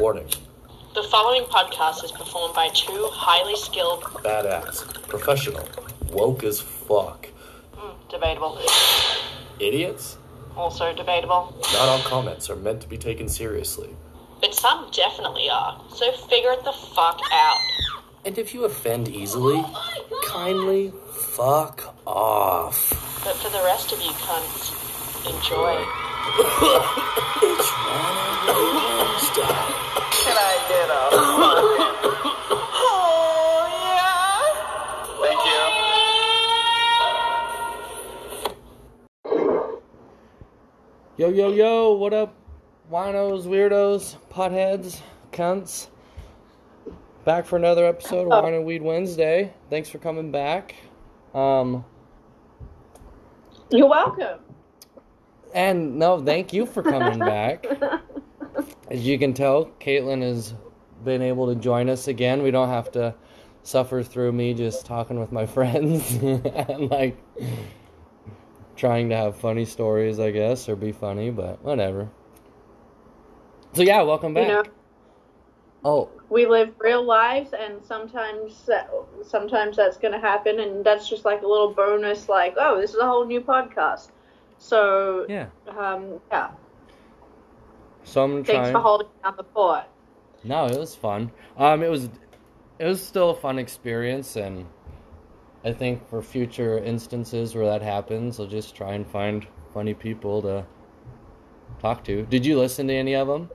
Warning. The following podcast is performed by two highly skilled, Badass. Professional. Woke as fuck. mm, debatable, Idiots? also debatable, Not all comments are meant to be taken seriously. but some definitely are. So figure it the fuck out. And if you offend easily, kindly fuck off. But for the rest of you cunts, enjoy. It's one of Wednesday. Yo, yo, yo, what up, winos, weirdos, potheads, cunts? Back for another episode of Wine and Weed Wednesday. Thanks for coming back. Um, You're welcome. and no, thank you for coming back. As you can tell, Caitlin has been able to join us again. We don't have to suffer through me just talking with my friends and like trying to have funny stories, I guess, or be funny, but whatever. So yeah, welcome You back. know, Oh, we live real lives, and sometimes that, sometimes that's going to happen, and that's just like a little bonus. Like, oh, this is a whole new podcast. So, yeah. um, yeah. So I'm Thanks trying. for holding down the fort. No, it was fun. Um, it was, it was still a fun experience, and I think for future instances where that happens, I'll just try and find funny people to talk to. Did you listen to any of them?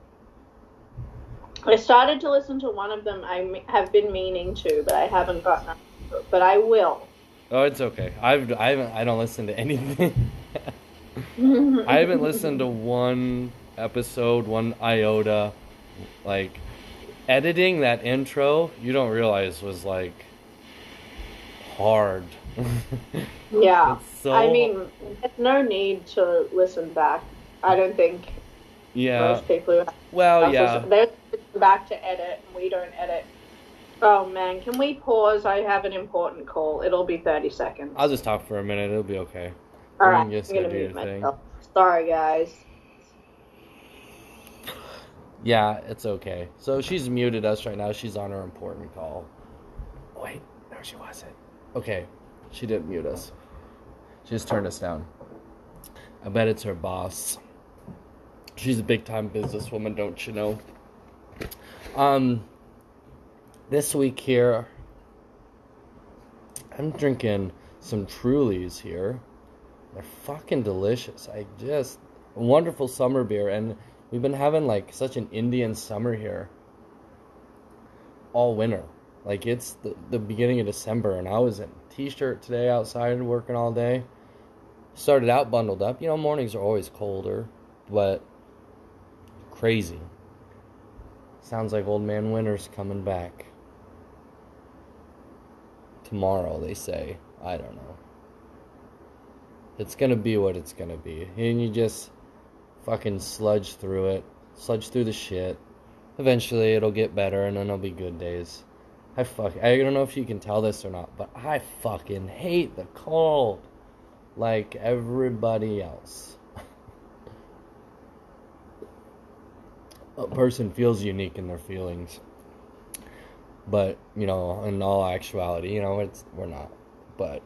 I started to listen to one of them. I have been meaning to, but I haven't gotten. up it, But I will. Oh, it's okay. I've I haven't I don't listen to anything. I haven't listened to one episode, one iota. Like editing that intro, you don't realize was like hard. Yeah. So I mean, there's no need to listen back. I don't think yeah. most people who have Well, yeah. They're back to edit, and we don't edit. Oh man, can we pause? I have an important call. It'll be thirty seconds. I'll just talk for a minute. It'll be okay. All right, can just gonna go do your thing. Sorry, guys. Yeah, it's okay. So she's muted us right now. She's on her important call. Wait, no, she wasn't. Okay, she didn't mute us. She just turned us down. I bet it's her boss. She's a big time businesswoman, don't you know? Um, this week here, I'm drinking some Trulies here. They're fucking delicious. I just wonderful summer beer, and we've been having like such an Indian summer here all winter. Like it's the, the beginning of December, and I was in t-shirt today outside working all day. Started out bundled up. You know, mornings are always colder, but crazy. Sounds like old man winter's coming back. Tomorrow, they say. I don't know. It's gonna be what it's gonna be. And you just fucking sludge through it, sludge through the shit. Eventually, it'll get better, and then it'll be good days. I fuck. I don't know if you can tell this or not, but I fucking hate the cold, like everybody else. A person feels unique in their feelings, but you know, in all actuality, you know, it's we're not. But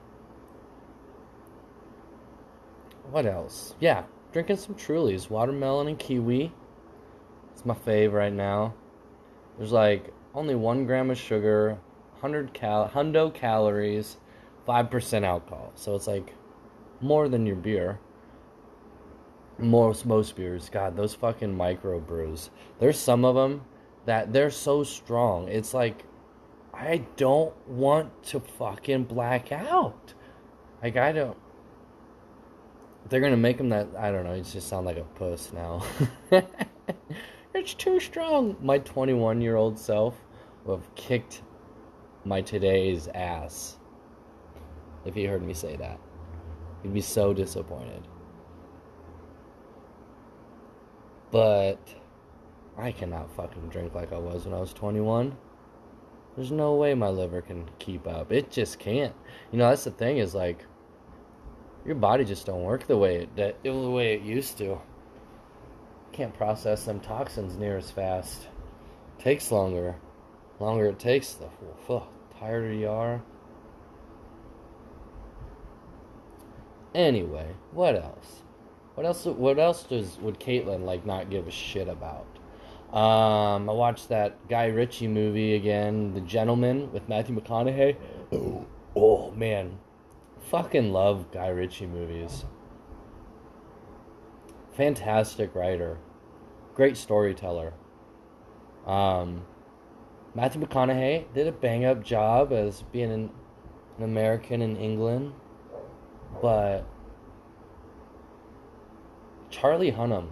what else? Yeah, drinking some Trulies, watermelon and kiwi. It's my fave right now. There's like only one gram of sugar, hundred cal, hundo calories, five percent alcohol. So it's like more than your beer. Most most beers, God, those fucking micro brews. There's some of them that they're so strong. It's like I don't want to fucking black out. Like I don't. They're gonna make them that. I don't know. He just sound like a puss now. it's too strong. My 21 year old self would have kicked my today's ass if he heard me say that. He'd be so disappointed. But I cannot fucking drink like I was when I was 21. There's no way my liver can keep up. It just can't. You know, that's the thing is like your body just don't work the way it that the way it used to. Can't process them toxins near as fast. Takes longer. Longer it takes, the fuck, tired you are. Anyway, what else? What else? What else does would Caitlin like not give a shit about? Um, I watched that Guy Ritchie movie again, The Gentlemen with Matthew McConaughey. Oh, oh man, fucking love Guy Ritchie movies. Fantastic writer, great storyteller. Um, Matthew McConaughey did a bang up job as being an, an American in England, but Charlie Hunnam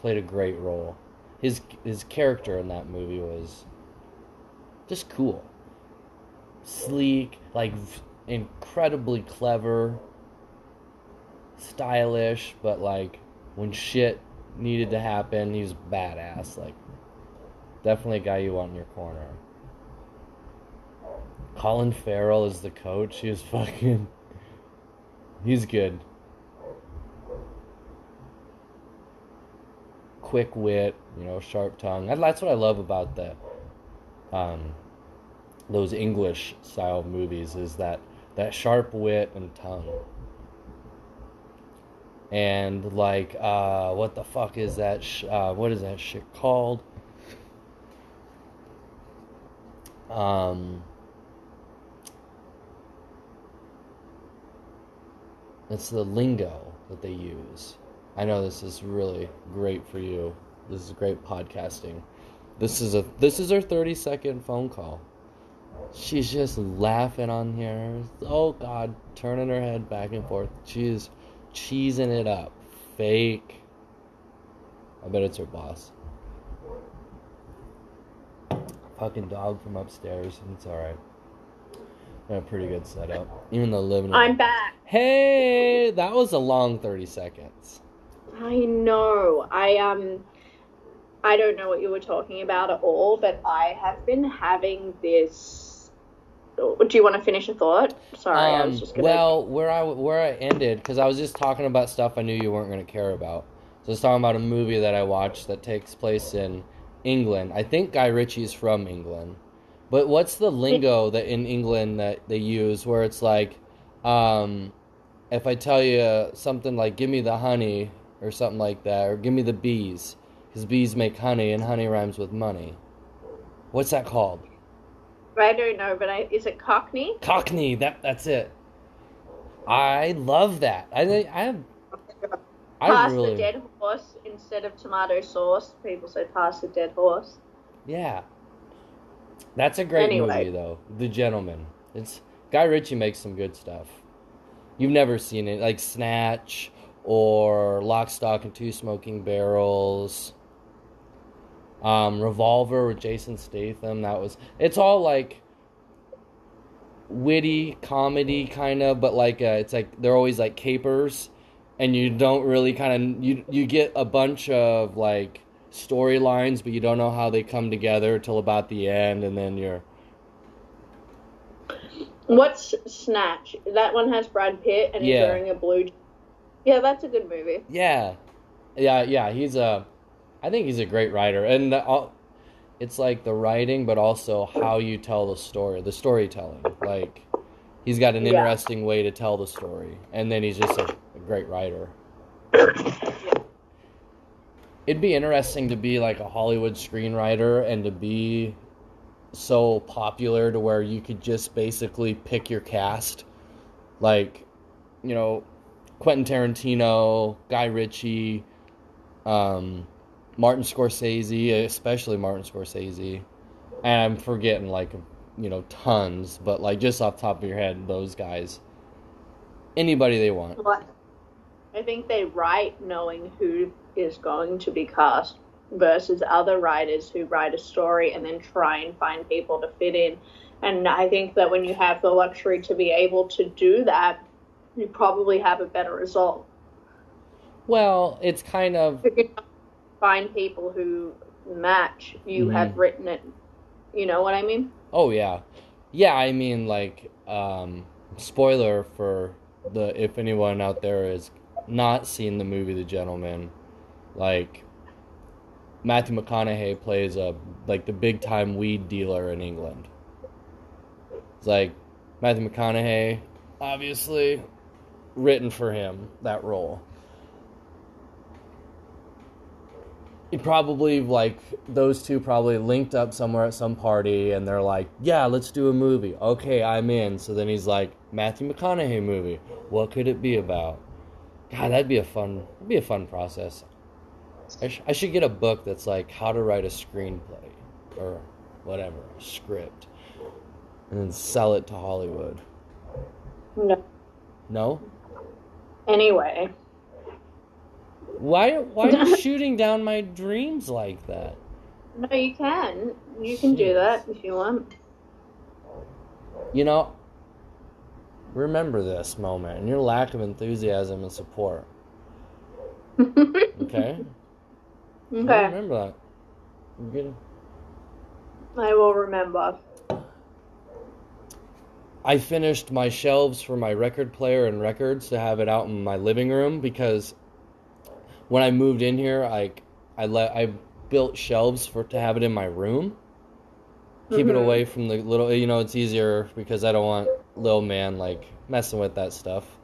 played a great role. His his character in that movie was just cool, sleek, like incredibly clever, stylish, but like when shit needed to happen, he was badass. Like definitely a guy you want in your corner. Colin Farrell is the coach. He was fucking. He's good. Quick wit, you know, sharp tongue. That's what I love about the, um, those English style movies is that that sharp wit and tongue. And like, uh, what the fuck is that? Sh- uh, what is that shit called? Um, it's the lingo that they use. I know this is really great for you. This is great podcasting. This is a this is her 30 second phone call. She's just laughing on here. Oh god, turning her head back and forth. She's cheesing it up. Fake. I bet it's her boss fucking dog from upstairs, and it's alright. A pretty good setup. Even though living. I'm back. Hey, that was a long thirty seconds. I know. I um I don't know what you were talking about at all, but I have been having this do you want to finish a thought? Sorry, I was Um, just gonna well, where I where I ended because I was just talking about stuff I knew you weren't going to care about. So I was talking about a movie that I watched that takes place in England. I think Guy Ritchie's from England, but what's the lingo that in England that they use where it's like, um, if I tell you something like "give me the honey" or something like that, or "give me the bees," because bees make honey and honey rhymes with money. What's that called? I don't know, but I, is it Cockney? Cockney. That that's it. I love that. I I have. I pass really the dead horse instead of tomato sauce. People say pass the dead horse. yeah. That's a great Anyway. movie though. The Gentlemen. It's Guy Ritchie makes some good stuff. You've never seen it like Snatch or Lock, Stock, and Two Smoking Barrels. Um, Revolver with Jason Statham. That was. It's all like witty comedy kind of, but like uh, it's like they're always like capers, and you don't really kind of you you get a bunch of like storylines, but you don't know how they come together till about the end, and then you're What's Snatch? That one has Brad Pitt and he's Yeah. wearing a blue. Yeah, that's a good movie. yeah, yeah, yeah. He's a, I think he's a great writer, and the, all, it's like the writing, but also how you tell the story, the storytelling. Like he's got an Yeah. interesting way to tell the story, and then he's just a, a great writer. It'd be interesting to be like a Hollywood screenwriter and to be so popular to where you could just basically pick your cast. Like, you know, Quentin Tarantino, Guy Ritchie, um, Martin Scorsese, especially Martin Scorsese. And I'm forgetting like, you know, tons, but like just off the top of your head, those guys. Anybody they want. I think they write knowing who is going to be cast versus other writers who write a story and then try and find people to fit in. And I think that when you have the luxury to be able to do that, you probably have a better result. Well, it's kind of find people who match, you Mhm. have written it. You know what I mean? Oh yeah, yeah. I mean, like, um, spoiler for the if anyone out there is not seen the movie The Gentlemen, like, Matthew McConaughey plays a like the big time weed dealer in England. It's like Matthew McConaughey, obviously written for him that role. He probably like those two probably linked up somewhere at some party and they're like, "Yeah, let's do a movie." Okay, I'm in. So then he's like, "Matthew McConaughey movie. What could it be about?" God, that'd be a fun, that'd be a fun process. I, sh- I should get a book that's like how to write a screenplay or whatever, a script, and then sell it to Hollywood. No. No? Anyway, Why why are you shooting down my dreams like that? no, you can. You can do that if you want. You know, remember this moment and your lack of enthusiasm and support. Okay? Okay, Remember that. It? I will remember. I finished my shelves for my record player and records to have it out in my living room because when I moved in here, I I let I built shelves for to have it in my room. Keep it Mhm. away from the little, you know, it's easier because I don't want little man like messing with that stuff.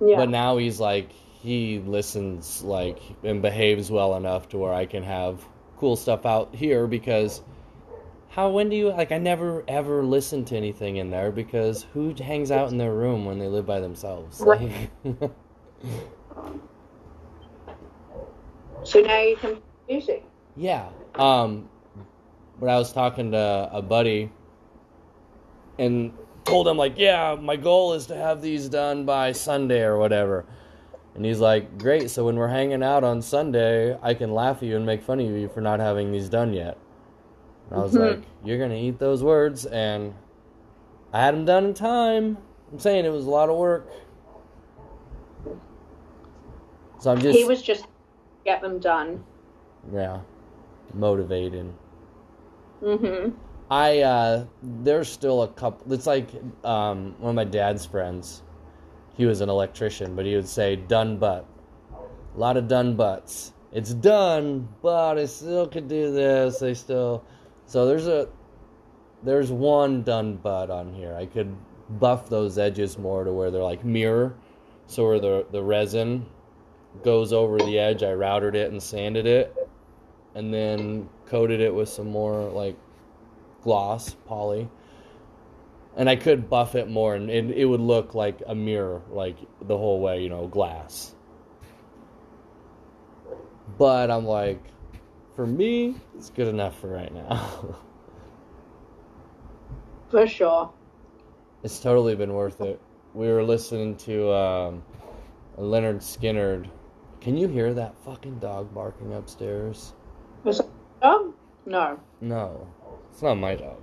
Yeah. But now he's like he listens like and behaves well enough to where I can have cool stuff out here because how when do you like I never ever listen to anything in there because who hangs out in their room when they live by themselves? Right. so now you can music. yeah. Um but I was talking to a buddy and told him like, "Yeah, my goal is to have these done by Sunday or whatever." And he's like, "Great, so when we're hanging out on Sunday, I can laugh at you and make fun of you for not having these done yet." And I was Mhm. like, "You're going to eat those words." And I had them done in time. I'm saying it was a lot of work. So I'm just he was just get them done. yeah, motivating. Mm-hmm. I uh there's still a couple it's like um one of my dad's friends. He was an electrician, but he would say done but. A lot of done buts. It's done, but I still could do this. I still So there's a there's one done but on here. I could buff those edges more to where they're like mirror. So where the the resin goes over the edge, I routed it and sanded it and then coated it with some more like gloss poly. And i could buff it more and it, it would look like a mirror like the whole way you know glass. But i'm like for me it's good enough for right now. For sure. it's totally been worth it. We were listening to um, Lynyrd Skynyrd can you hear that fucking dog barking upstairs Was it dog? No. no it's not my dog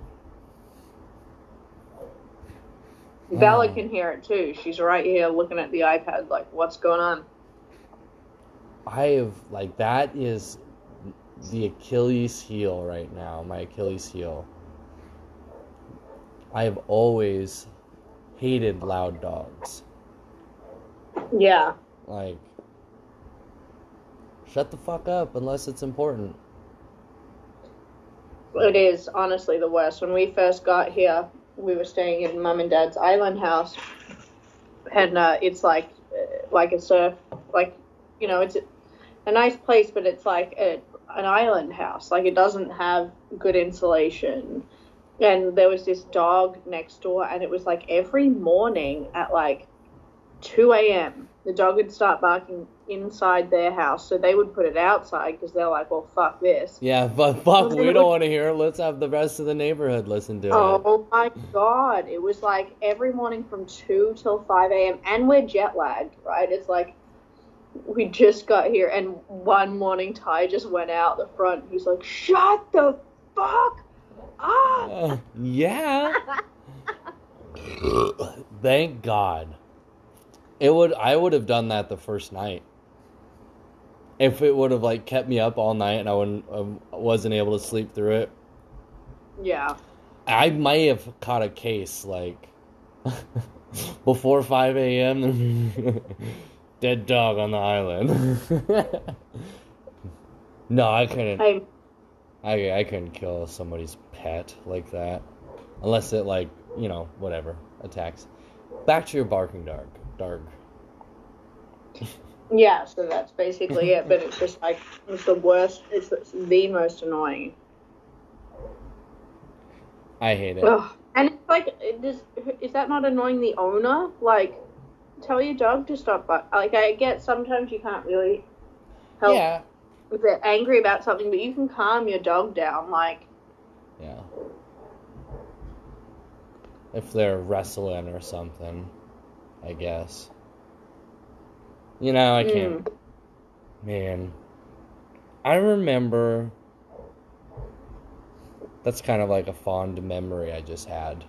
Bella Oh. can hear it too. She's right here looking at the iPad, like, what's going on? I have like that is the Achilles heel right now, my Achilles heel. I have always hated loud dogs. Yeah. Like shut the fuck up unless it's important. It is honestly the worst. When we first got here, we were staying in mum and dad's island house, and uh, it's like uh, like a surf, like you know, it's a nice place, but it's like a, an island house. Like it doesn't have good insulation. And there was this dog next door, and it was like every morning at like 2 a.m. The dog would start barking inside their house, so they would put it outside because they're like, "Well, fuck this." Yeah, but fuck, we don't want to hear it. Let's have the rest of the neighborhood listen to it. Oh my god. It was like every morning from 2 till 5 a.m. And we're jet lagged, right? It's like we just got here, and one morning Ty just went out the front. He's like, shut the fuck up. Uh, yeah. Thank God. It would I would have done that the first night. If it would have like kept me up all night and I wouldn't um, wasn't able to sleep through it. Yeah. I might have caught a case like before 5 a.m. Dead dog on the island. No, I couldn't. I I I couldn't kill somebody's pet like that, unless it like you know whatever attacks. Back to your barking dog. Dog. yeah, so that's basically it. But it's just like it's the worst. It's, it's the most annoying. I hate it. Ugh. And it's like, does, is that not annoying the owner? Like, tell your dog to stop. But like, I get sometimes you can't really help Yeah. if they're angry about something, but you can calm your dog down. Like, Yeah. If they're wrestling or something, I guess. You know, I can't. mm, Man. I remember. That's kind of like a fond memory I just had.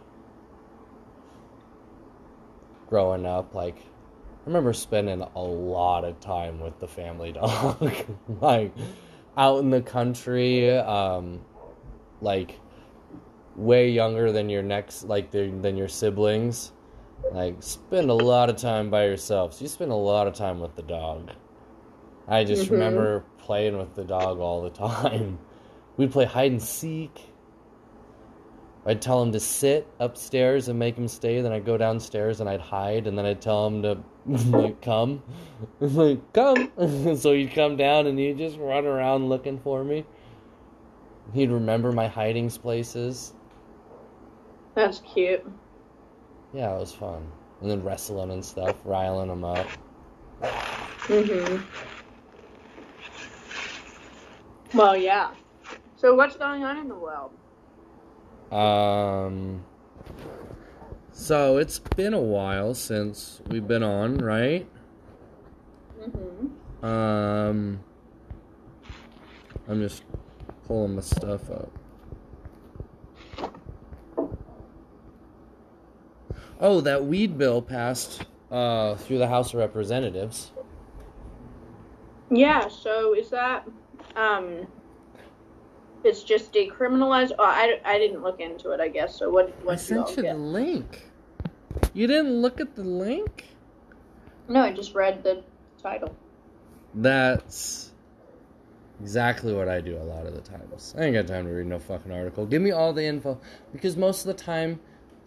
Growing up, like, I remember spending a lot of time with the family dog. like, out in the country, um, like, way younger than your next, like, than than your siblings. Like, spend a lot of time by yourself. So you spend a lot of time with the dog. I just Mhm. remember playing with the dog all the time. We'd play hide and seek. I'd tell him to sit upstairs and make him stay. Then I'd go downstairs and I'd hide, and then I'd tell him to like come, like come. so he'd come down and he'd just run around looking for me. He'd remember my hiding places. that's cute. Yeah, it was fun. And then wrestling and stuff, riling them up. hmm Well, yeah. So what's going on in the world? Um. So it's been a while since we've been on, right? hmm Um. I'm just pulling my stuff up. Oh, that weed bill passed uh, through the House of Representatives. Yeah. So is that um? It's just decriminalized. Oh, I, I didn't look into it. I guess. So what? I What did you all sent you get? the link. You didn't look at the link? No, I just read the title. That's exactly what I do a lot of the times. I ain't got time to read no fucking article. Give me all the info because most of the time,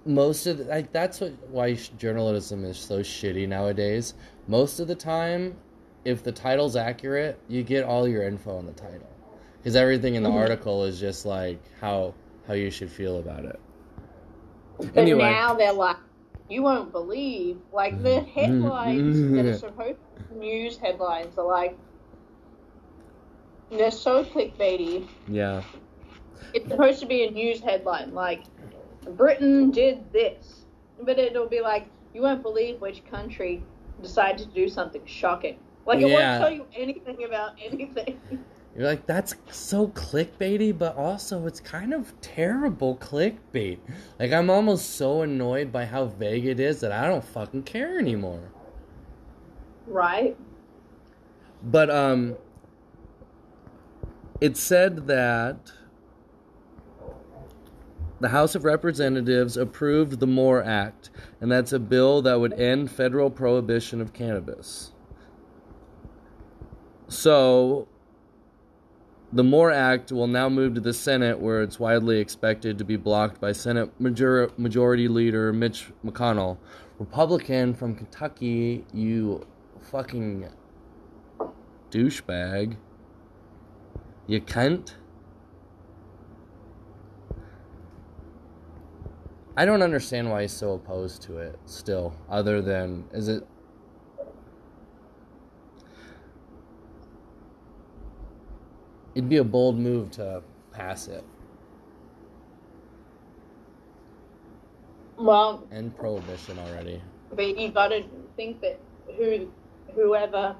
most of the, like that's what why journalism is so shitty nowadays. Most of the time, if the title's accurate, you get all your info in the title because everything in the Mhm. article is just like how how you should feel about it. But Anyway. now they're like, you won't believe. Like the Mm-hmm. headlines that are supposed news headlines are like, they're so clickbaity. Yeah. It's supposed to be a news headline like, Britain did this, but it'll be like, you won't believe which country decided to do something shocking. Like it Yeah. won't tell you anything about anything. You're like, that's so clickbaity, but also it's kind of terrible clickbait. Like, I'm almost so annoyed by how vague it is that I don't fucking care anymore. right? But, um, it said that the House of Representatives approved the MORE Act, and that's a bill that would end federal prohibition of cannabis. So, the MORE Act will now move to the Senate, where it's widely expected to be blocked by Senate Major- Majority Leader Mitch McConnell, Republican from Kentucky. You fucking douchebag. You cunt. I don't understand why he's so opposed to it still, other than, is it. It'd be a bold move to pass it. Well, and prohibition already. But you got to think that who, whoever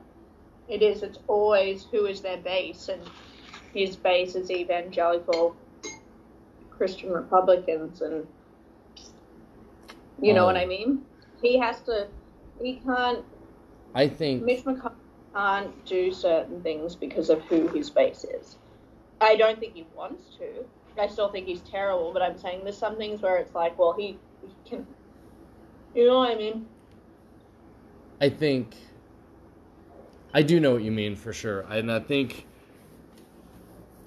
it is, it's always who is their base, and his base is evangelical Christian Republicans, and you know Oh. what um, I mean. He has to. He can't. I think. Mitch McConnell can't do certain things because of who his base is. I don't think he wants to. I still think he's terrible, but I'm saying there's some things where it's like, well, he, he can. You know what I mean? I think I do know what you mean for sure, and I think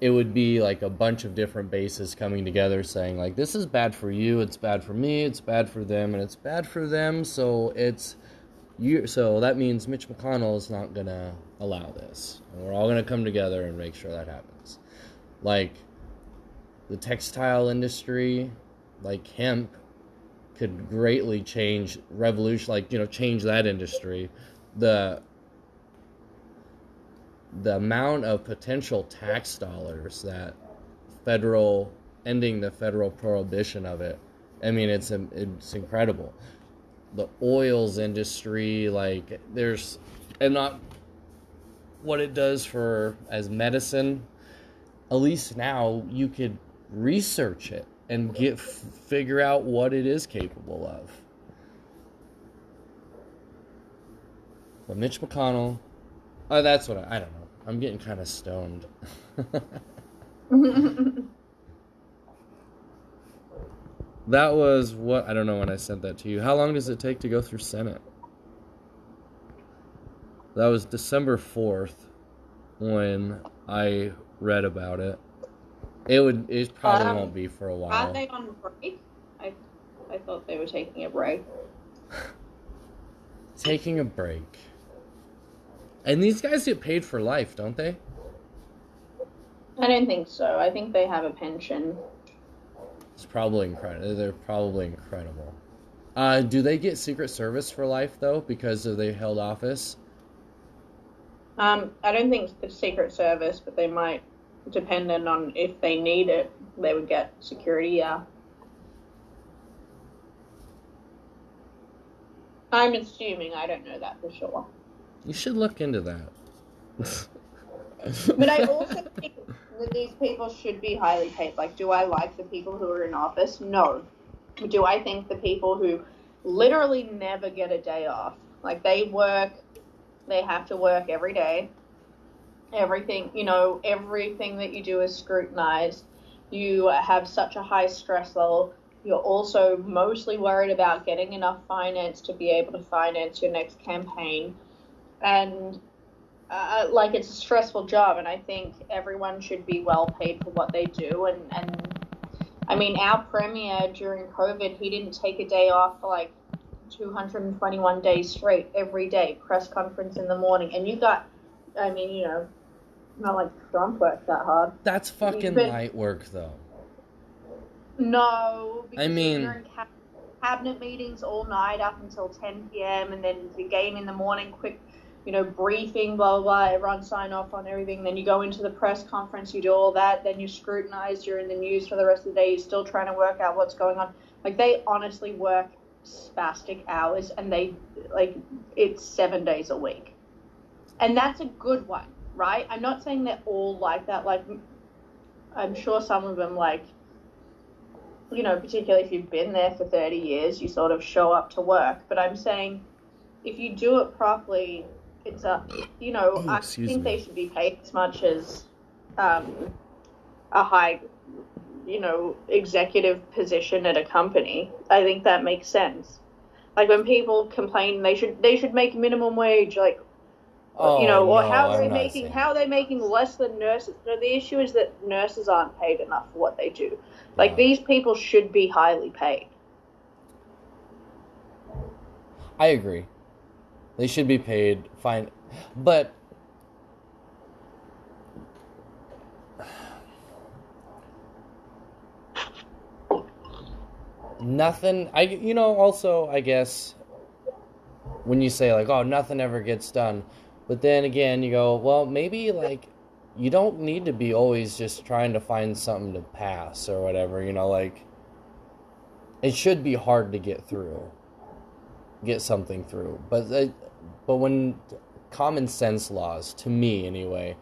it would be like a bunch of different bases coming together saying like this is bad for you it's bad for me it's bad for them and it's bad for them so it's you so that means mitch mcconnell is not gonna allow this. And we're all gonna come together and make sure that happens. Like the textile industry like hemp could greatly change revolution like you know change that industry. The the amount of potential tax dollars that federal ending the federal prohibition of it i mean it's it's incredible. The oils industry like there's and not what it does for as medicine at least now you could research it and get figure out what it is capable of. But mitch mcconnell oh that's what i, I don't know I'm getting kind of stoned. that was what I don't know when I sent that to you. How long does it take to go through Senate? That was December 4th when I read about it. It would it probably um, won't be for a while. Are they on break? I I thought they were taking a break. taking a break. And these guys get paid for life, don't they? I don't think so. I think they have a pension. It's probably incredible. They're probably incredible. Uh, do they get Secret Service for life though because of they held office? Um, I don't think it's Secret Service, but they might, depending on if they need it, they would get security. Yeah. I'm assuming. I don't know that for sure. You should look into that. but I also think that these people should be highly paid. Like, do I like the people who are in office? No. Do I think the people who literally never get a day off, like they work, they have to work every day. Everything, you know, everything that you do is scrutinized. You have such a high stress level. You're also mostly worried about getting enough finance to be able to finance your next campaign and uh, like it's a stressful job, and I think everyone should be well paid for what they do. And and I mean, our premier during COVID, he didn't take a day off for like 221 days straight, every day, press conference in the morning, and you got, I mean, you know, not like Trump worked that hard. That's fucking but, light work, though. No, I mean. Cabinet meetings all night up until 10 p.m. and then the game in the morning, quick you know, briefing, blah, blah, blah, everyone sign off on everything. Then you go into the press conference, you do all that, then you scrutinize, you're in the news for the rest of the day, you're still trying to work out what's going on. Like, they honestly work spastic hours and they, like, it's seven days a week. And that's a good one, right? I'm not saying they're all like that. Like, I'm sure some of them, like, you know, particularly if you've been there for 30 years, you sort of show up to work. But I'm saying if you do it properly, it's a, you know, oh, I think me. they should be paid as much as um, a high, you know, executive position at a company. I think that makes sense. Like when people complain, they should they should make minimum wage. Like, oh, you know, or no, how are they making saying. how are they making less than nurses? No, the issue is that nurses aren't paid enough for what they do. Like yeah. these people should be highly paid. I agree. They should be paid fine. But nothing I you know also I guess when you say like oh nothing ever gets done but then again you go well maybe like you don't need to be always just trying to find something to pass or whatever you know like it should be hard to get through get something through but uh, but when common sense laws, to me anyway,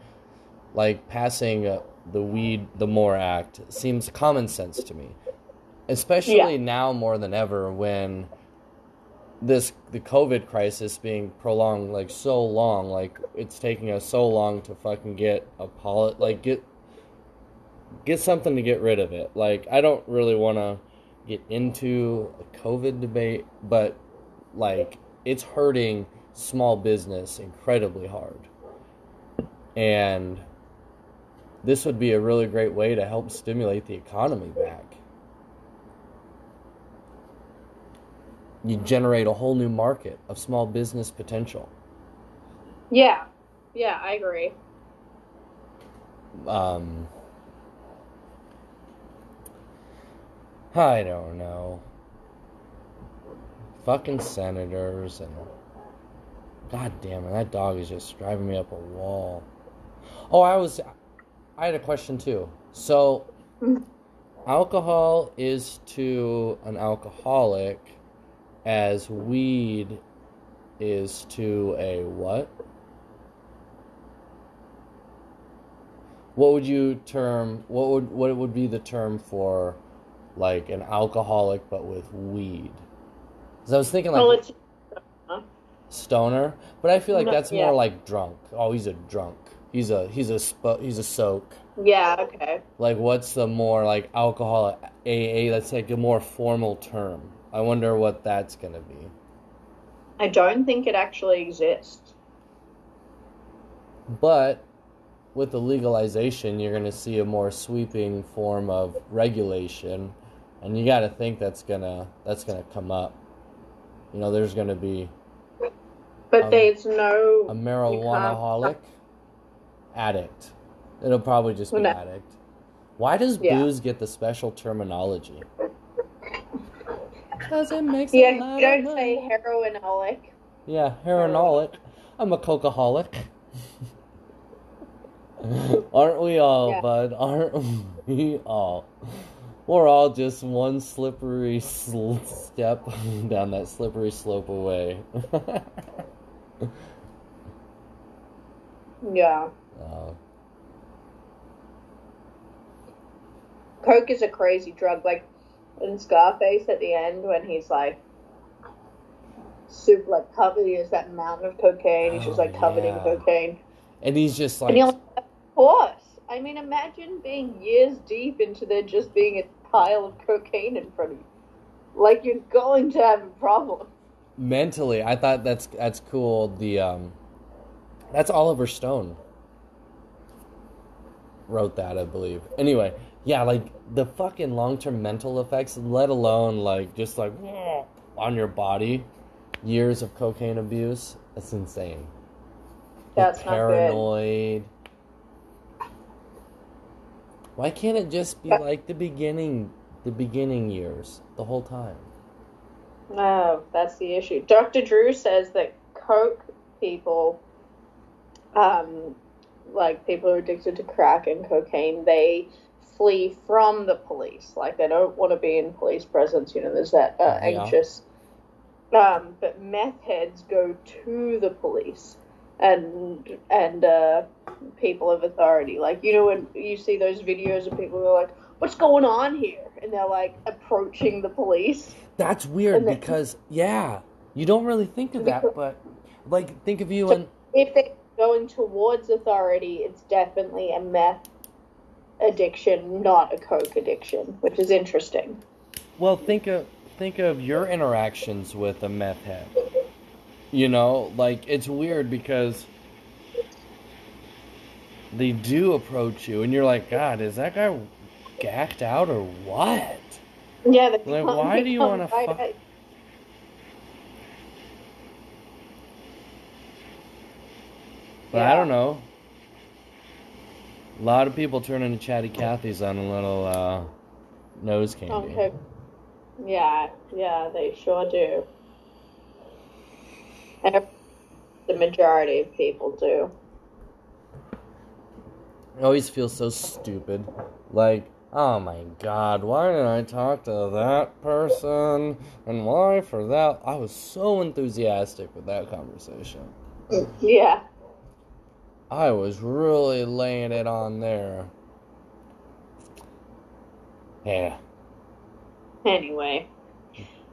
like passing uh, the Weed the More Act, seems common sense to me. Especially yeah. now more than ever when this the COVID crisis being prolonged like so long, like it's taking us so long to fucking get a polit like get get something to get rid of it. Like I don't really want to get into a COVID debate, but like it's hurting small business incredibly hard. And this would be a really great way to help stimulate the economy back. You generate a whole new market of small business potential. Yeah, yeah, I agree. Um, I don't know. Fucking senators and. God damn it, that dog is just driving me up a wall. Oh, I was. I had a question too. So, alcohol is to an alcoholic as weed is to a what? What would you term what would what would be the term for like an alcoholic but with weed? Cuz I was thinking like well, stoner, but I feel like that's yeah. more like drunk. Oh, he's a drunk. He's a he's a sp- he's a soak. yeah, okay. Like what's the more like alcohol AA that's like a more formal term. I wonder what that's going to be. I don't think it actually exists. But with the legalization, you're going to see a more sweeping form of regulation, and you got to think that's gonna that's gonna come up. You know, there's going to be But Um, there's no a marijuana holic addict. It'll probably just be No. addict. Why does Yeah. booze get the special terminology? Because it makes Yeah, a lot you don't say heroinolic. Yeah, heroinolic. I'm a coca-holic. Aren't we all, Yeah. bud? Aren't we all? We're all just one slippery sl- step down that slippery slope away. Yeah. Uh, Coke is a crazy drug. Like in Scarface at the end when he's like super like covered, he has that mountain of cocaine. He's just Oh, like covered yeah. in cocaine. and he's just like, like, of course. I mean, imagine being years deep into there just being a pile of cocaine in front of you. Like you're going to have a problem. Mentally i thought that's that's cool the um that's oliver stone wrote that i believe. Anyway yeah like the fucking long-term mental effects let alone like just like on your body years of cocaine abuse that's insane. That's not good. paranoid. Why can't it just be like the beginning the beginning years the whole time No, that's the issue. Dr. Drew says that coke people, um, like people who are addicted to crack and cocaine, they flee from the police. Like they don't want to be in police presence. You know, there's that uh, Yeah. anxious. Um, but meth heads go to the police and and uh, people of authority. Like you know when you see those videos of people who are like, "What's going on here?" and they're like approaching the police. That's weird then- because yeah, you don't really think of that, but like think of you and if they're going towards authority, it's definitely a meth addiction, not a coke addiction, which is interesting. well think of think of your interactions with a meth head. You know, like it's weird because they do approach you and you're like, God, is that guy gacked out or what? Yeah, they Like, come- why they do you wanna fuck- But I don't know. A lot of people turn into chatty Cathy's on a little uh, nose candy. Okay. Yeah, yeah, they sure do. The majority of people do. I always feel so stupid. Like, oh my god, why did I talk to that person? And why for that? I was so enthusiastic with that conversation. Yeah. I was really laying it on there. Yeah. Anyway.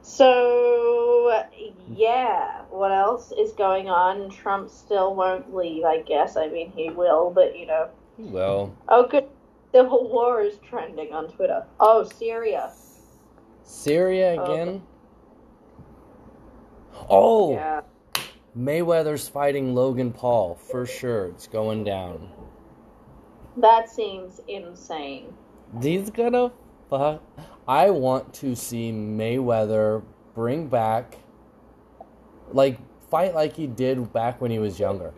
So, yeah, what else is going on? Trump still won't leave, I guess. I mean, he will, but, you know. Well, Oh, good. Civil War is trending on Twitter. Oh, Syria. Syria Oh. again? Oh! Yeah. Mayweather's fighting Logan Paul for sure. It's going down. That seems insane. He's gonna fuck. I want to see Mayweather bring back, like, fight like he did back when he was younger.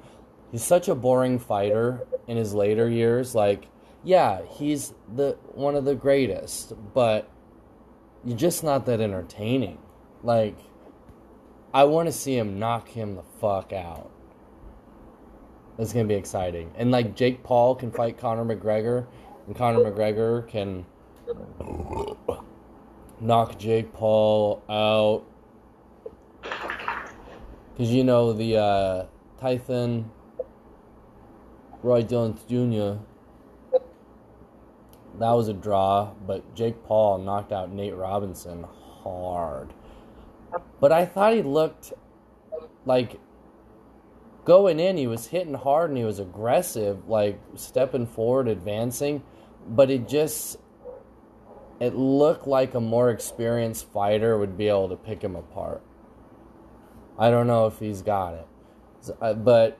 He's such a boring fighter in his later years. Like, yeah, he's the one of the greatest, but you're just not that entertaining. Like, I want to see him knock him the fuck out. It's gonna be exciting, and like Jake Paul can fight Conor McGregor, and Conor McGregor can knock Jake Paul out. Cause you know the uh, Tyson Roy Jones Jr. That was a draw, but Jake Paul knocked out Nate Robinson hard. But I thought he looked like going in, he was hitting hard and he was aggressive, like stepping forward, advancing. But it just, it looked like a more experienced fighter would be able to pick him apart. I don't know if he's got it. uh, But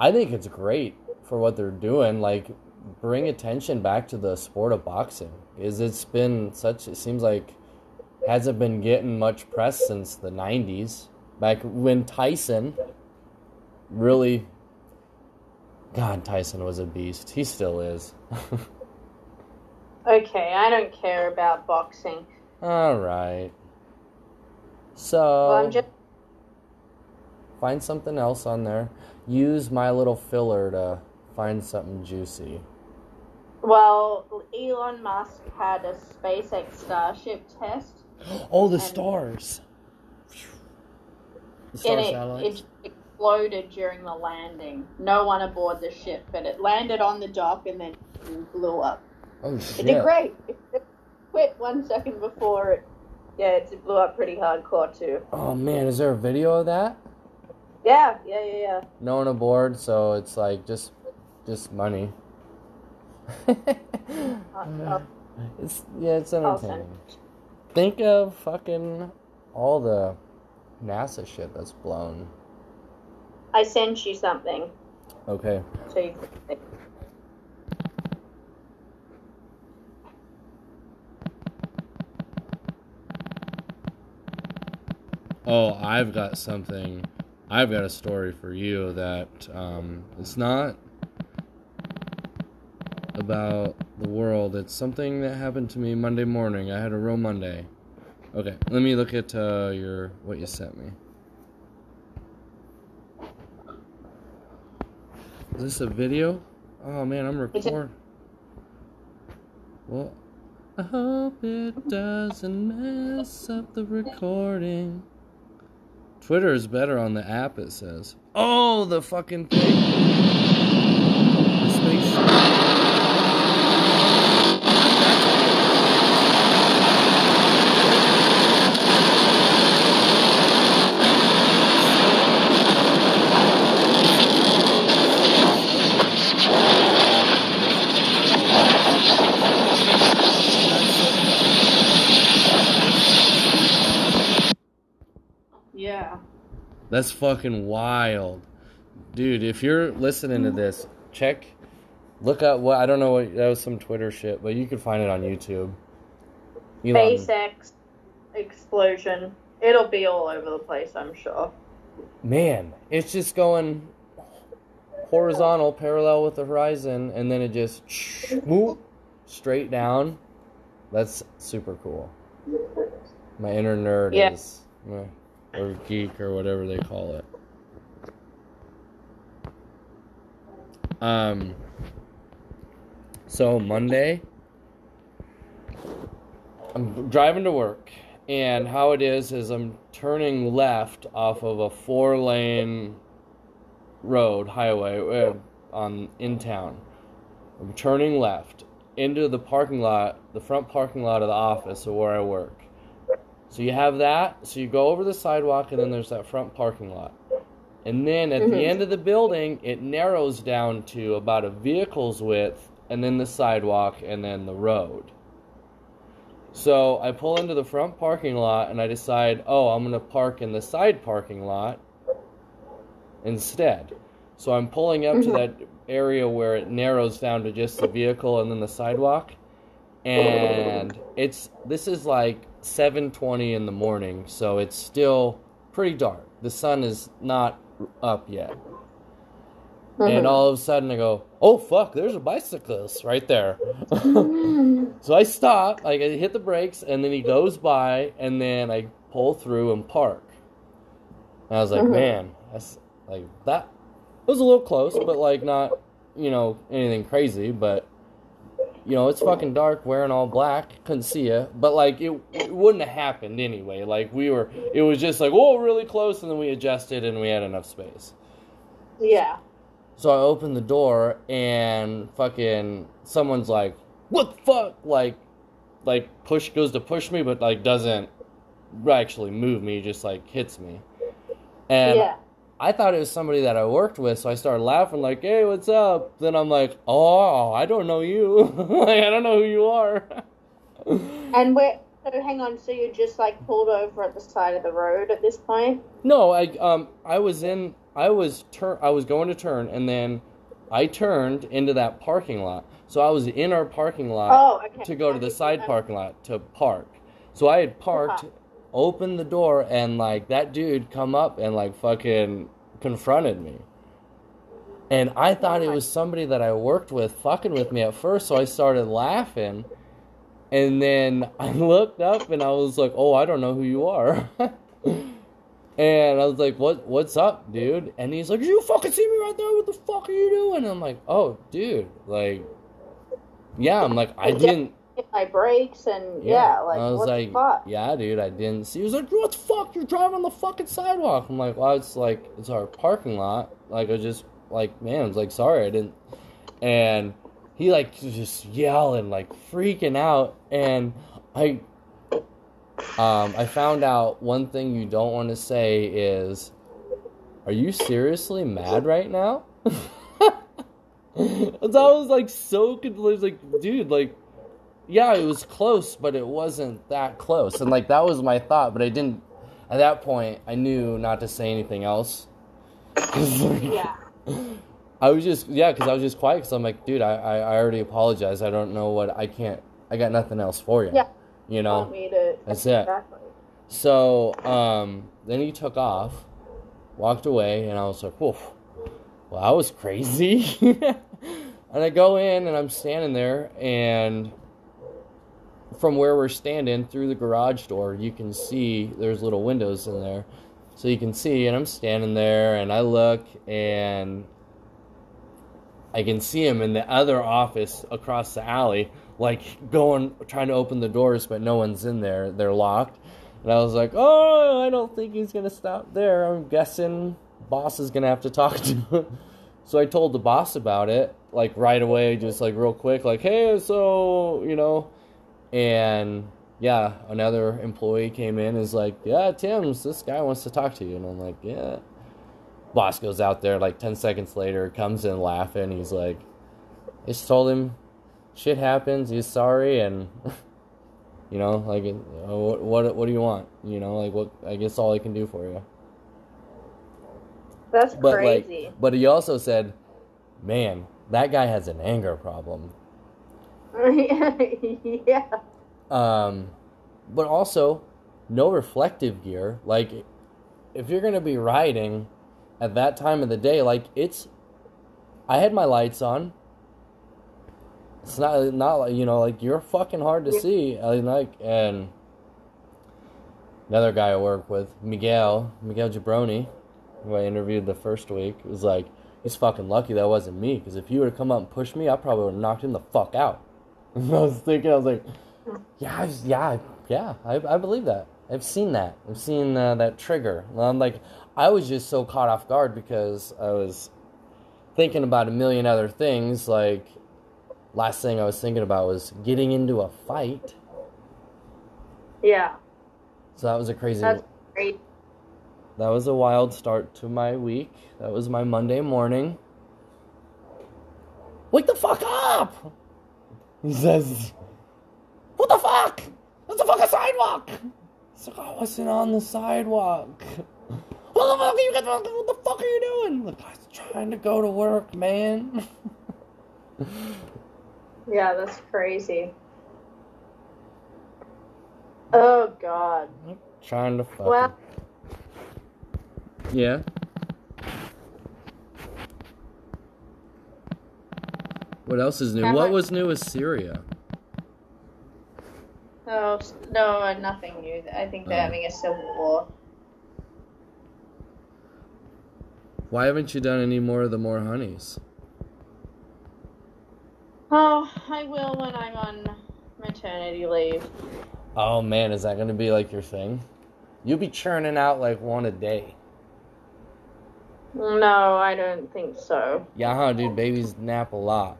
I think it's great for what they're doing. Like, bring attention back to the sport of boxing. Is it's been such, it seems like, hasn't been getting much press since the 90s. Back when Tyson really God, Tyson was a beast. He still is. Okay, I don't care about boxing. All right. So Well, I'm just find something else on there. Use my little filler to find something juicy. Well, Elon Musk had a SpaceX Starship test, Oh, the stars. The star and it, it exploded during the landing. No one aboard the ship, but it landed on the dock and then blew up. oh It shit! did great. It, it quit one second before it. Yeah, it blew up pretty hardcore too. Oh man, is there a video of that? Yeah, yeah, yeah, yeah. No one aboard, so it's like just, just money. It's yeah, it's entertaining. Think of fucking all the NASA shit that's blown. I sent you something Okay. so you can Oh, I've got something. I've got a story for you that um, it's not about the world. It's something that happened to me Monday morning. I had a real Monday. Okay, let me look at uh, your what you sent me. Is this a video? Oh man, I'm recording. Well, I hope it doesn't mess up the recording. Twitter is better on the app, it says. Oh, the fucking thing. The spaceship. Yeah. That's fucking wild. Dude, if you're listening to this, check look up what I don't know what that was some Twitter shit, but you can find it on YouTube. Elon- SpaceX explosion. It'll be all over the place, I'm sure. Man, it's just going horizontal, parallel with the horizon, and then it just straight down. That's super cool. My inner nerd Yeah. is, uh, or geek, or whatever they call it. Um. So Monday, I'm driving to work, and how it is is I'm turning left off of a four lane road highway uh, on in town. I'm turning left into the parking lot, the front parking lot of the office of where I work. So you have that. So you go over the sidewalk, and then there's that front parking lot. And then at the Mhm. end of the building, it narrows down to about a vehicle's width, and then the sidewalk, and then the road. So I pull into the front parking lot, and I decide, oh, I'm going to park in the side parking lot instead. So I'm pulling up to Mhm. that area where it narrows down to just the vehicle and then the sidewalk. And it's this is like 7:20 in the morning, so it's still pretty dark. The sun is not up yet. And all of a sudden I go, "Oh fuck, there's a bicyclist right there." so I stop, like I hit the brakes and then he goes by and then I pull through and park. And I was like, Mhm. "Man, that's like that it was a little close, but like not, you know, anything crazy, but you know, it's fucking dark, wearing all black, couldn't see you, but like it, it wouldn't have happened anyway. Like we were, it was just like, oh, really close, and then we adjusted and we had enough space. Yeah. So I open the door and fucking someone's like, "What the fuck?" Like, like push goes to push me, but like doesn't actually move me, just like hits me. And yeah. I thought it was somebody that I worked with, so I started laughing like, "Hey, what's up?" Then I'm like, "Oh, I don't know you. like, I don't know who you are." And where? So hang on. So you just like pulled over at the side of the road at this point? No, I um I was in I was turn I was going to turn and then I turned into that parking lot. So I was in our parking lot Oh, okay. to go to the side parking lot to park. So I had parked, Uh-huh. Opened the door and like that dude come up and like fucking confronted me. And I thought it was somebody that I worked with fucking with me at first, so I started laughing. And then I looked up and I was like, "Oh, I don't know who you are." and I was like, "What? What's up, dude?" And he's like, "You fucking see me right there? What the fuck are you doing?" And I'm like, "Oh, dude, like, yeah." I'm like, "I didn't." Hit my brakes and yeah, like I was what like, the fuck? "Yeah, dude, I didn't see." He was like, "What the fuck? You're driving on the fucking sidewalk." I'm like, "Well, it's like it's our parking lot." Like, I was just like, man, I was like, "Sorry, I didn't." And he like just yelling, like freaking out, and I, um, I found out one thing you don't want to say is, "Are you seriously mad right now?" So I was like so confused, like, dude, like, yeah, it was close, but it wasn't that close. And like that was my thought, but I didn't. At that point, I knew not to say anything else. like, Yeah. I was just yeah, because I was just quiet. Because I'm like, dude, I, I I already apologized. I don't know what I can't. I got nothing else for you. Yeah. You know. me to That's it. Exactly. So um, then he took off, walked away, and I was like, whoa, well, that was crazy. and I go in and I'm standing there, and from where we're standing through the garage door, you can see there's little windows in there. So you can see, and I'm standing there, and I look, and I can see him in the other office across the alley, like going, trying to open the doors, but no one's in there. They're locked. And I was like, oh, I don't think he's going to stop there. I'm guessing boss is going to have to talk to him. So I told the boss about it, like right away, just like real quick, like, hey, so, you know, and yeah, another employee came in, is like, yeah, Tim's, this guy wants to talk to you. And I'm like, yeah. Boss goes out there, like 10 seconds later, comes in laughing. He's like, I just told him shit happens, he's sorry, and, you know, like, uh, what, what, what do you want? You know, like, what, I guess all I can do for you. That's But crazy. like, but he also said, "Man, that guy has an anger problem." yeah. Um, but also, no reflective gear. Like, if you're gonna be riding at that time of the day, like it's, I had my lights on. It's not not like you know like you're fucking hard to Yeah. see. I mean, like and another guy I work with, Miguel Miguel Jabroni, who I interviewed the first week, was like, he's fucking lucky that wasn't me because if you would have come up and pushed me, I probably would have knocked him the fuck out. I was thinking, I was like, yeah, I was, yeah, yeah, I, I believe that. I've seen that. I've seen uh, that trigger. And I'm like, I was just so caught off guard because I was thinking about a million other things. Like, last thing I was thinking about was getting into a fight. Yeah. So that was a crazy. That's great. That was a wild start to my week. That was my Monday morning. Wake the fuck up! Says, What the fuck? What the fuck a sidewalk! It's like, I wasn't on the sidewalk. What the fuck are you guys? What the fuck are you doing? The guy's trying to go to work, man. Yeah, that's crazy. Oh God. trying to fuck. Well, yeah. What else is new? How What about- was new with Syria? Oh no, uh, nothing new. I think they're Oh. having a civil war. Why haven't you done any more of the more honeys? Oh, I will when I'm on maternity leave. Oh man, is that gonna be like your thing? You'll be churning out like one a day. No, I don't think so. Yeah, huh, dude? Babies nap a lot.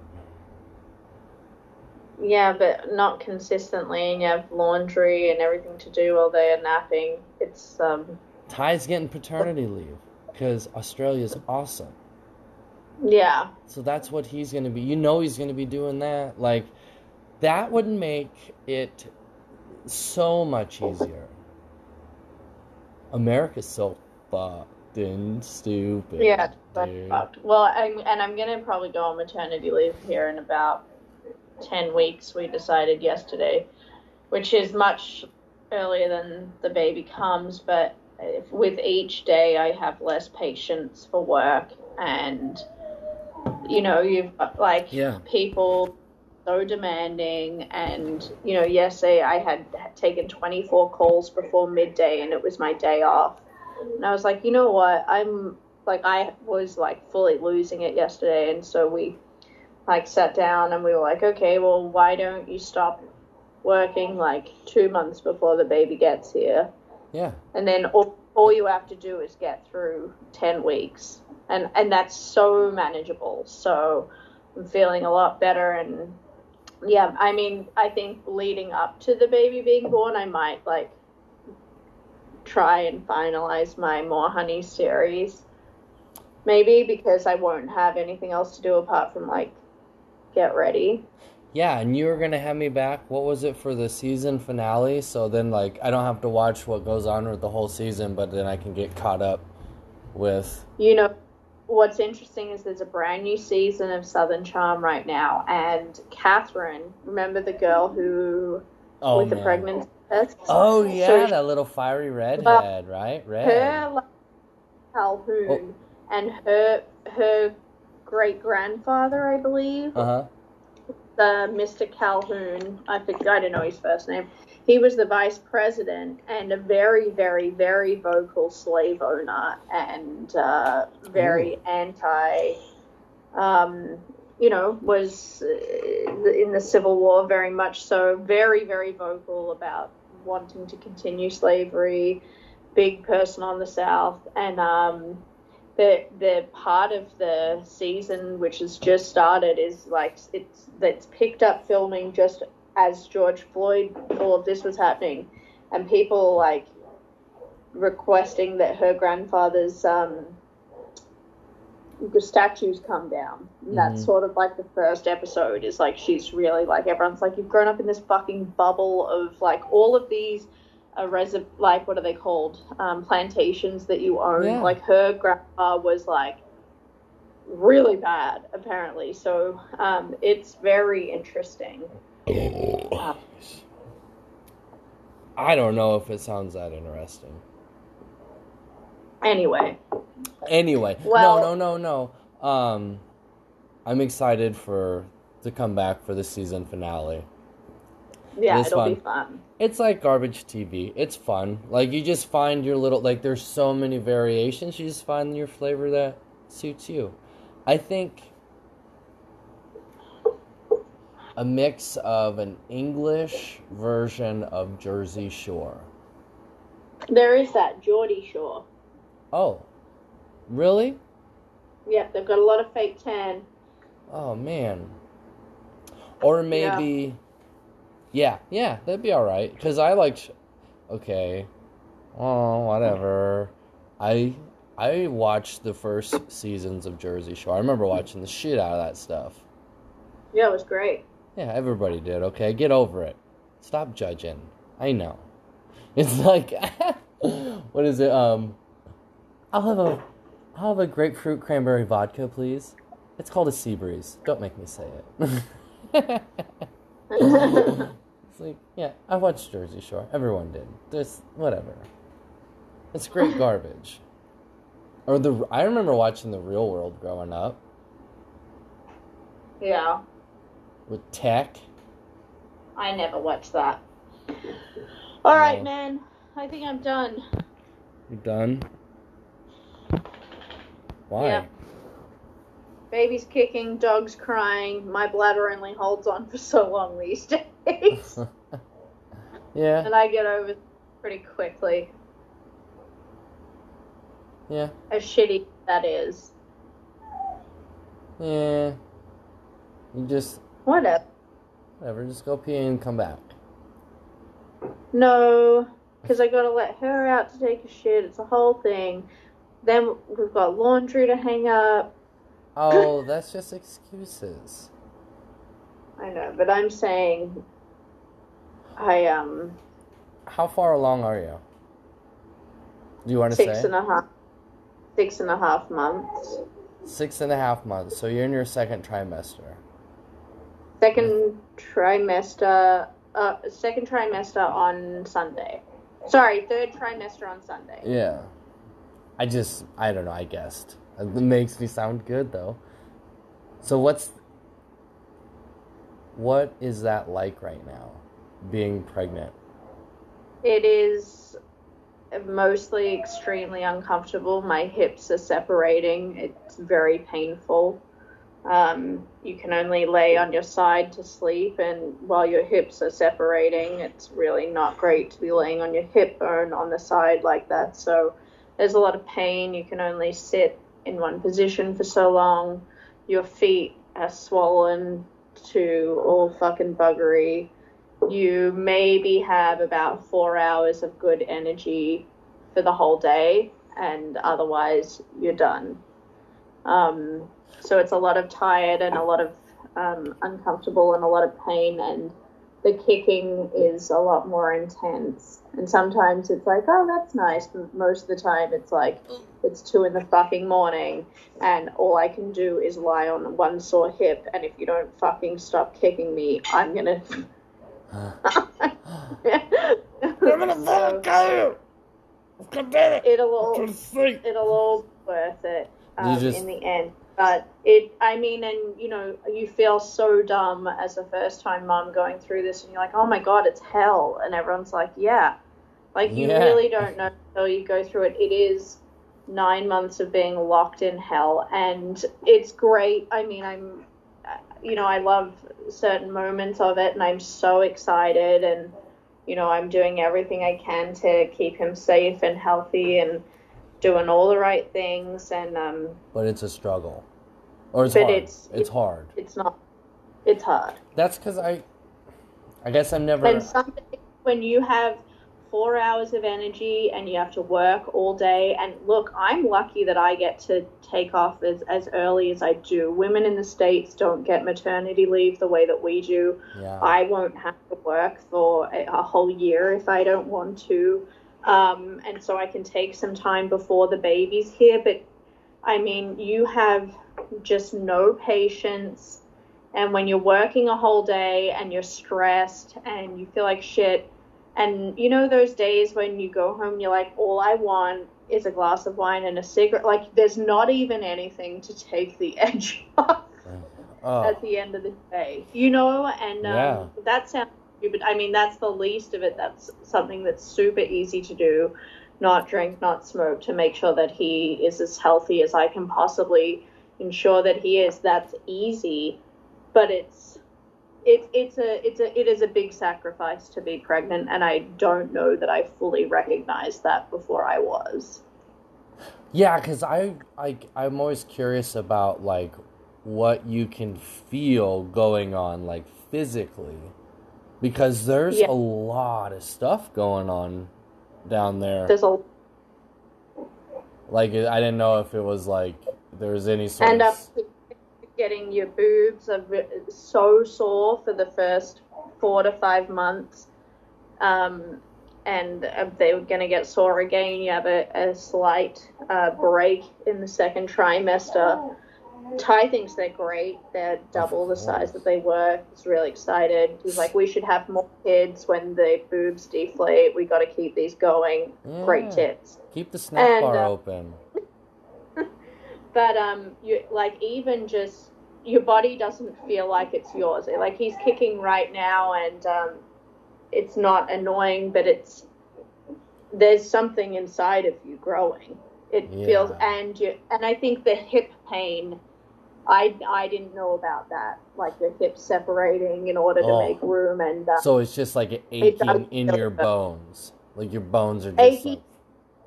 Yeah, but not consistently, and you have laundry and everything to do while they are napping. It's um, Ty's getting paternity leave because Australia's awesome. yeah, So that's what he's gonna be. You know he's gonna be doing that. Like that would make it so much easier. America's so fucking stupid. yeah. Dude. fucked. Well, I'm, and I'm gonna probably go on maternity leave here in about ten weeks. We decided yesterday, which is much earlier than the baby comes, but if, with each day I have less patience for work, and you know you've got like Yeah. people so demanding and you know yesterday i had taken 24 calls before midday and it was my day off and i was like you know what i'm like i was like fully losing it yesterday and so we like sat down and we were like okay well why don't you stop working like two months before the baby gets here? Yeah. and then all, all you have to do is get through 10 weeks. And and that's so manageable. So i'm feeling a lot better and yeah i mean i think leading up to the baby being born i might like try and finalize my more honey series. Maybe because i won't have anything else to do apart from like get ready Yeah, and you were gonna have me back. What was it for the season finale? So then, like, I don't have to watch what goes on with the whole season, but then I can get caught up with. you know what's interesting is there's a brand new season of southern charm right now and Kathryn remember the girl who Oh with the pregnancy test Oh yeah, So that little fiery redhead, right? Red. her like, calhoun oh. and her her great grandfather i believe. Uh huh. the mr calhoun i think i don't know his first name. He was the vice president and a very very very vocal slave owner and uh, very anti um, you know was uh, in the civil war very much so very very vocal about wanting to continue slavery big person on the south and um, the the part of the season which has just started is like it's that's picked up filming just as George Floyd all of this was happening and people like requesting that her grandfather's um the statues come down. And that's Mhm. sort of like the first episode is like she's really like everyone's like you've grown up in this fucking bubble of like all of these uh, res- like what are they called um, plantations that you own. Yeah. Like her grandpa was like really bad apparently. So um, it's very interesting. Uh, I don't know if it sounds that interesting. anyway, Anyway, Well- no, no, no, no. Um, I'm excited for to come back for the season finale. yeah, This it'll one. be fun. It's like garbage TV. It's fun. Like you just find your little like there's so many variations. You just find your flavor that suits you. I think a mix of an English version of Jersey Shore. There is that Geordie Shore. Oh, really? Yeah, they've got a lot of fake tan. Oh man. Or maybe, yeah, yeah, yeah, that'd be all right. Cause I like, okay, oh whatever. I I watched the first seasons of Jersey Shore. I remember watching the shit out of that stuff. Yeah, it was great. Yeah, everybody did. Okay, get over it. Stop judging. I know. It's like, what is it? Um, I'll have a, I'll have a grapefruit cranberry vodka, please. It's called a sea breeze. Don't make me say it. it's like, yeah, I watched Jersey Shore. Everyone did. There's whatever. It's great garbage. Or the I remember watching The Real World growing up yeah, with Tech. I never watched that. All right, No. man. I think I'm done. You're done? Why? Yeah. Baby's kicking, dog's crying. My bladder only holds on for so long these days. yeah. and I get over pretty quickly. Yeah. As shitty that is. Yeah. You just Whatever. whatever. Just go pee and come back. No, because I gotta let her out to take a shit. It's a whole thing. Then we've got laundry to hang up. Oh, that's just excuses. I know, but I'm saying I um How far along are you? Do you want to six say and a half six and a half months. six and a half months? So you're in your second trimester. Second trimester uh second trimester on Sunday. Sorry, third trimester on Sunday. Yeah. I just I don't know. I guessed it makes me sound good though. So what's what is that like right now? Being pregnant. It is mostly extremely uncomfortable. My hips are separating. It's very painful. Um, you can only lay on your side to sleep, and while your hips are separating, it's really not great to be laying on your hip bone on the side like that. So there's a lot of pain. You can only sit in one position for so long. Your feet are swollen to all fucking buggery you maybe have about four hours of good energy for the whole day, and otherwise you're done. Um, so it's a lot of tired and a lot of um, uncomfortable and a lot of pain, and the kicking is a lot more intense. And sometimes it's like, oh, that's nice. But most of the time, it's like it's two in the fucking morning, and all I can do is lie on one sore hip. And if you don't fucking stop kicking me, I'm gonna Yeah, I'm gonna So, it'll all it'll all be worth it um, just- in the end. But it, I mean, and you know, you feel so dumb as a first time mom going through this, and you're like, oh my god, it's hell, and everyone's like, yeah, like you Yeah. really don't know until you go through it. It is nine months of being locked in hell, and it's great. I mean, I'm, you know, I love certain moments of it, and I'm so excited, and you know, I'm doing everything I can to keep him safe and healthy, and doing all the right things, and um, But it's a struggle. Or it's hard. it's- it's hard. it's not, it's hard. That's because I, I guess I'm never. And some days when you have four hours of energy and you have to work all day, and look, I'm lucky that I get to take off as, as early as I do. Women in the States don't get maternity leave the way that we do. yeah. I won't have to work for a, a whole year if I don't want to. Um, and so I can take some time before the baby's here. But I mean, you have just no patience. And when you're working a whole day and you're stressed and you feel like shit, and you know those days when you go home, you're like, all I want is a glass of wine and a cigarette. Like, there's not even anything to take the edge off oh, at the end of the day, you know, and um, Yeah. that sounds stupid. I mean, that's the least of it. That's something that's super easy to do. Not drink, not smoke, to make sure that he is as healthy as I can possibly ensure that he is. That's easy, but it's it, it's a it's a it is a big sacrifice to be pregnant, and I don't know that I fully recognized that before I was. yeah, because I, I, I'm always curious about like what you can feel going on like physically, because there's Yeah. a lot of stuff going on down there. There's a Like I didn't know if it was like there was any sort end of uh, up getting your boobs are so sore for the first four to five months. Um, and uh, they were going to get sore again. You have a, a slight uh, break in the second trimester. Ty thinks they're great. They're double the size that they were. He's really excited. He's like, we should have more kids when the boobs deflate. We got to keep these going. Great tits. Keep the snack And, bar uh, open. But um, you like even just your body doesn't feel like it's yours. Like he's kicking right now, and um, it's not annoying, but it's there's something inside of you growing. It feels, and you, and I think the hip pain. I, I didn't know about that, like your hips separating in order to Oh. make room, and uh, So it's just like aching in your bones. Like your bones are just Aching like,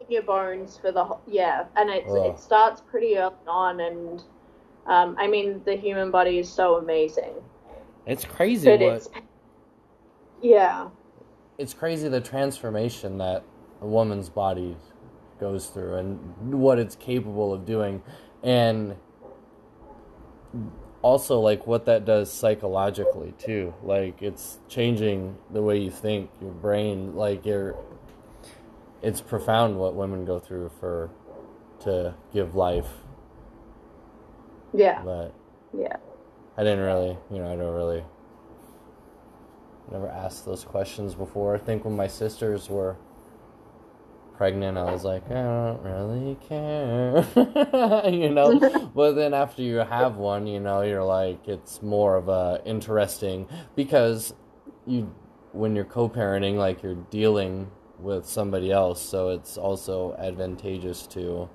your bones for the whole, yeah, and it's, Ugh. it starts pretty early on, and um, I mean the human body is so amazing, it's crazy but what it's yeah, it's crazy the transformation that a woman's body goes through and what it's capable of doing. And also like what that does psychologically too. Like it's changing the way you think your brain like your it's profound what women go through for to give life yeah, but yeah. I didn't really, you know, I don't really never asked those questions before. I think when my sisters were pregnant, I was like, I don't really care, you know. but then after you have one, you know, you're like, it's more of a interesting because you, when you're co-parenting, like you're dealing with somebody else, so it's also advantageous to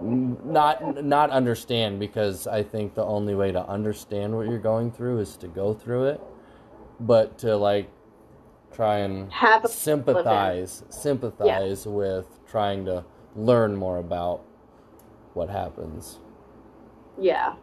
not not understand because I think the only way to understand what you're going through is to go through it, but to like try and Have sympathize sympathize with trying to learn more about what happens. Yeah.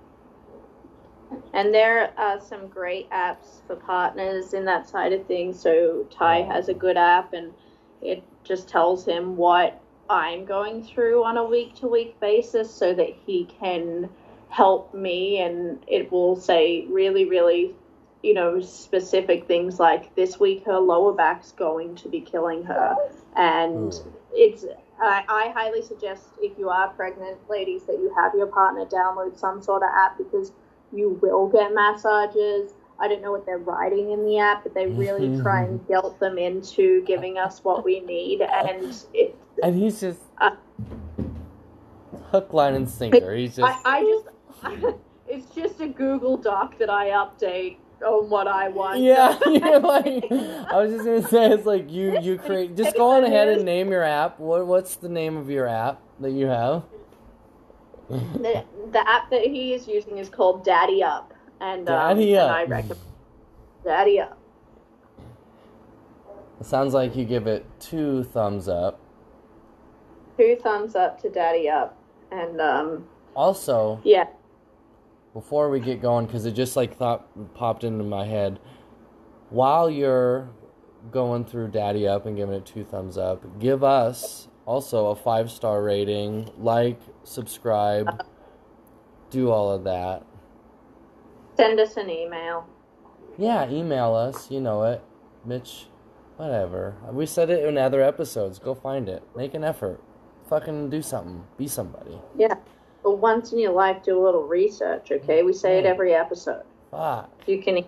And there are some great apps for partners in that side of things. So Ty has a good app and it just tells him what I'm going through on a week to week basis so that he can help me and it will say really, really, you know, specific things like this week her lower back's going to be killing her. And Hmm. it's I, I highly suggest if you are pregnant, ladies, that you have your partner download some sort of app because you will get massages. I don't know what they're writing in the app, but they really try and guilt them into giving us what we need. And it, And he's just Uh, hook, line, and sinker. He's just I, I just, it's just a Google Doc that I update on what I want. Yeah, you're like I was just gonna say it's like you you create just go on ahead and name your app. What what's the name of your app that you have? The, the app that he is using is called Daddy Up, and um, Daddy and Up. I recommend Daddy Up. It sounds like you give it two thumbs up. Two thumbs up to Daddy Up, and um, Also, yeah, before we get going, because it just like thought popped into my head, while you're going through Daddy Up and giving it two thumbs up, give us also a five star rating, like, subscribe, do all of that. send us an email. Yeah, email us. You know it. Mitch, whatever. We said it in other episodes. Go find it. Make an effort. Fucking do something. Be somebody. Yeah, but once in your life, do a little research. Okay, we say it every episode. Fuck. You can.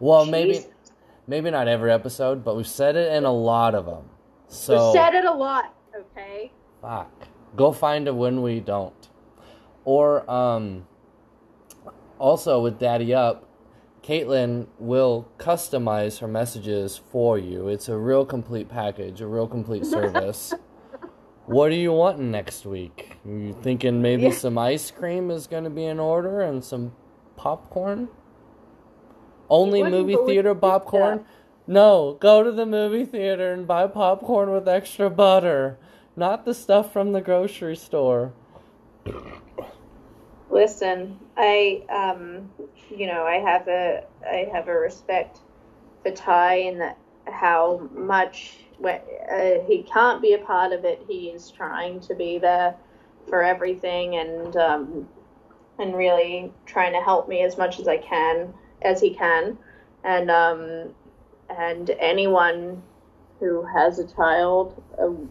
Well, maybe maybe not every episode, but we've said it in a lot of them. So we said it a lot. Okay. fuck. Go find it when we don't. Or um. Also with Daddy Up, Caitlin will customize her messages for you. It's a real complete package, a real complete service. what are you wanting next week? You thinking maybe Yeah. some ice cream is going to be in order and some popcorn? Only movie theater popcorn? No, go to the movie theater and buy popcorn with extra butter, not the stuff from the grocery store. Listen, I um, you know, I have a I have a respect for Ty and that how much uh, he can't be a part of it, he is trying to be there for everything and um, and really trying to help me as much as I can as he can, and um, and anyone who has a child, um,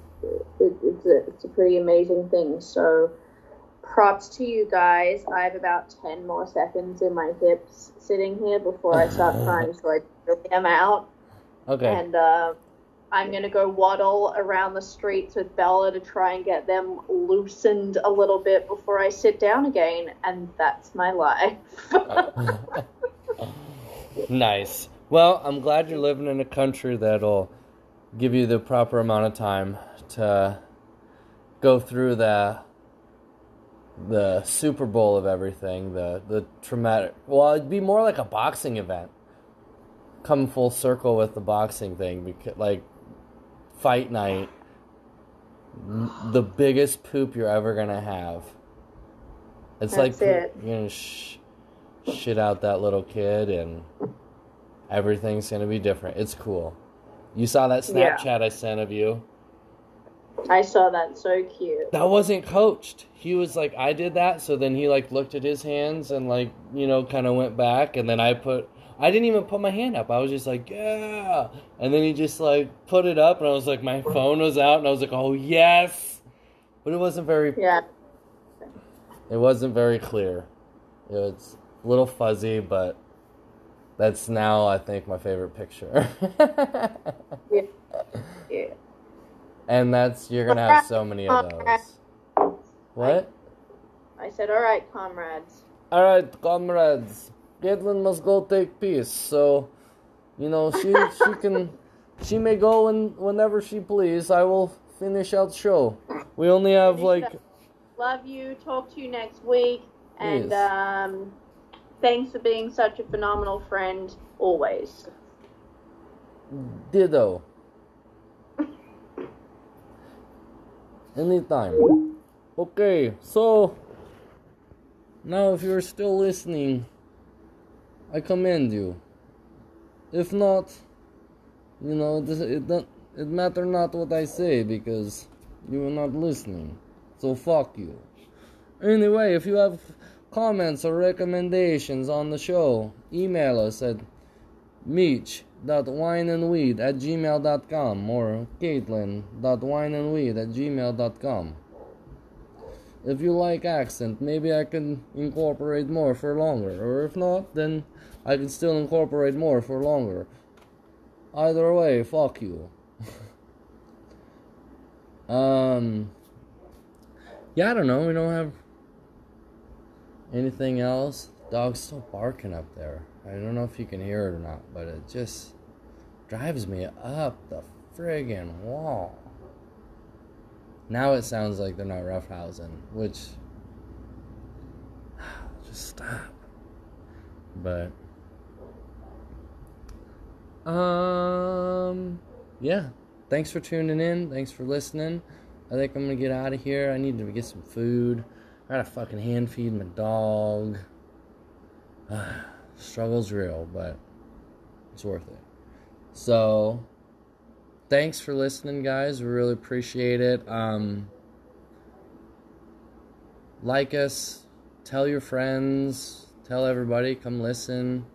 it, it's a it's a pretty amazing thing. So, props to you guys. I have about ten more seconds in my hips sitting here before I start crying, so I really am out. Okay. And uh, I'm gonna go waddle around the streets with Bella to try and get them loosened a little bit before I sit down again, and that's my life. Nice. Well, I'm glad you're living in a country that'll give you the proper amount of time to go through the the Super Bowl of everything, the the traumatic. Well, it'd be more like a boxing event. Come full circle with the boxing thing, because like fight night, the biggest poop you're ever gonna have. It's like it. you're gonna sh- shit out that little kid, and everything's gonna be different. It's cool. You saw that Yeah. Snapchat I sent of you. I saw that so cute. That wasn't coached. He was like, I did that. So then he like looked at his hands and like, you know, kind of went back. And then I put, I didn't even put my hand up. I was just like, yeah. And then he just like put it up and I was like, my phone was out and I was like, oh yes. But it wasn't very, Yeah. it wasn't very clear. It was a little fuzzy, but that's now, I think, my favorite picture. Yeah. yeah. and that's, you're to have so many of those. What? I said, all right, comrades. All right, comrades. Caitlin must go take peace. So, you know, she she can she may go when whenever she please. I will finish out show. We only have like Love you. Talk to you next week. And Yes. um, thanks for being such a phenomenal friend always. ditto. Anytime. Okay, so now if you're still listening, I commend you. If not, you know, it it, it matter not what I say because you are not listening. So fuck you. Anyway, if you have comments or recommendations on the show, email us at meech.wineandweed at gmail.com or caitlin.wineandweed at gmail.com. If you like accent, maybe I can incorporate more for longer, or if not, then I can still incorporate more for longer. Either way, fuck you. um, yeah, I don't know. We don't have anything else. Dog's still barking up there. I don't know if you can hear it or not, but it just drives me up the friggin' wall. Now it sounds like they're not roughhousing, which just stop. But um yeah. Thanks for tuning in. Thanks for listening. I think I'm gonna get out of here. I need to get some food. I gotta fucking hand feed my dog. Struggle's real, but it's worth it. So, thanks for listening, guys. We really appreciate it. Um, like us, tell your friends, tell everybody, come listen.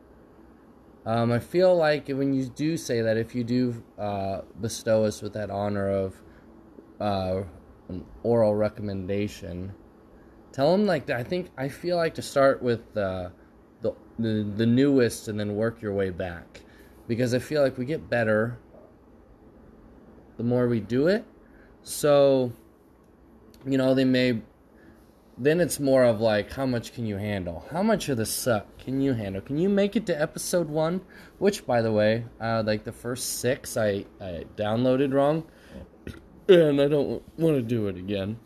Um, I feel like when you do say that, if you do uh, bestow us with that honor of uh, an oral recommendation, tell them like I think I feel like to start with uh, the the the newest and then work your way back because I feel like we get better the more we do it. So you know they may then it's more of like how much can you handle? How much of the suck can you handle? Can you make it to episode one? Which by the way, uh, like the first six I, I downloaded wrong. And I don't want to do it again.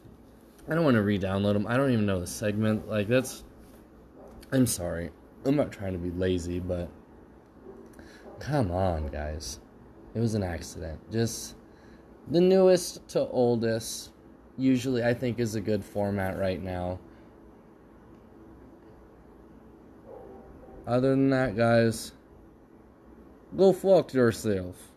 I don't want to re-download them. I don't even know the segment. Like that's. I'm sorry. I'm not trying to be lazy, but come on, guys. It was an accident. Just the newest to oldest. Usually, I think is a good format right now. Other than that, guys, go fuck yourself.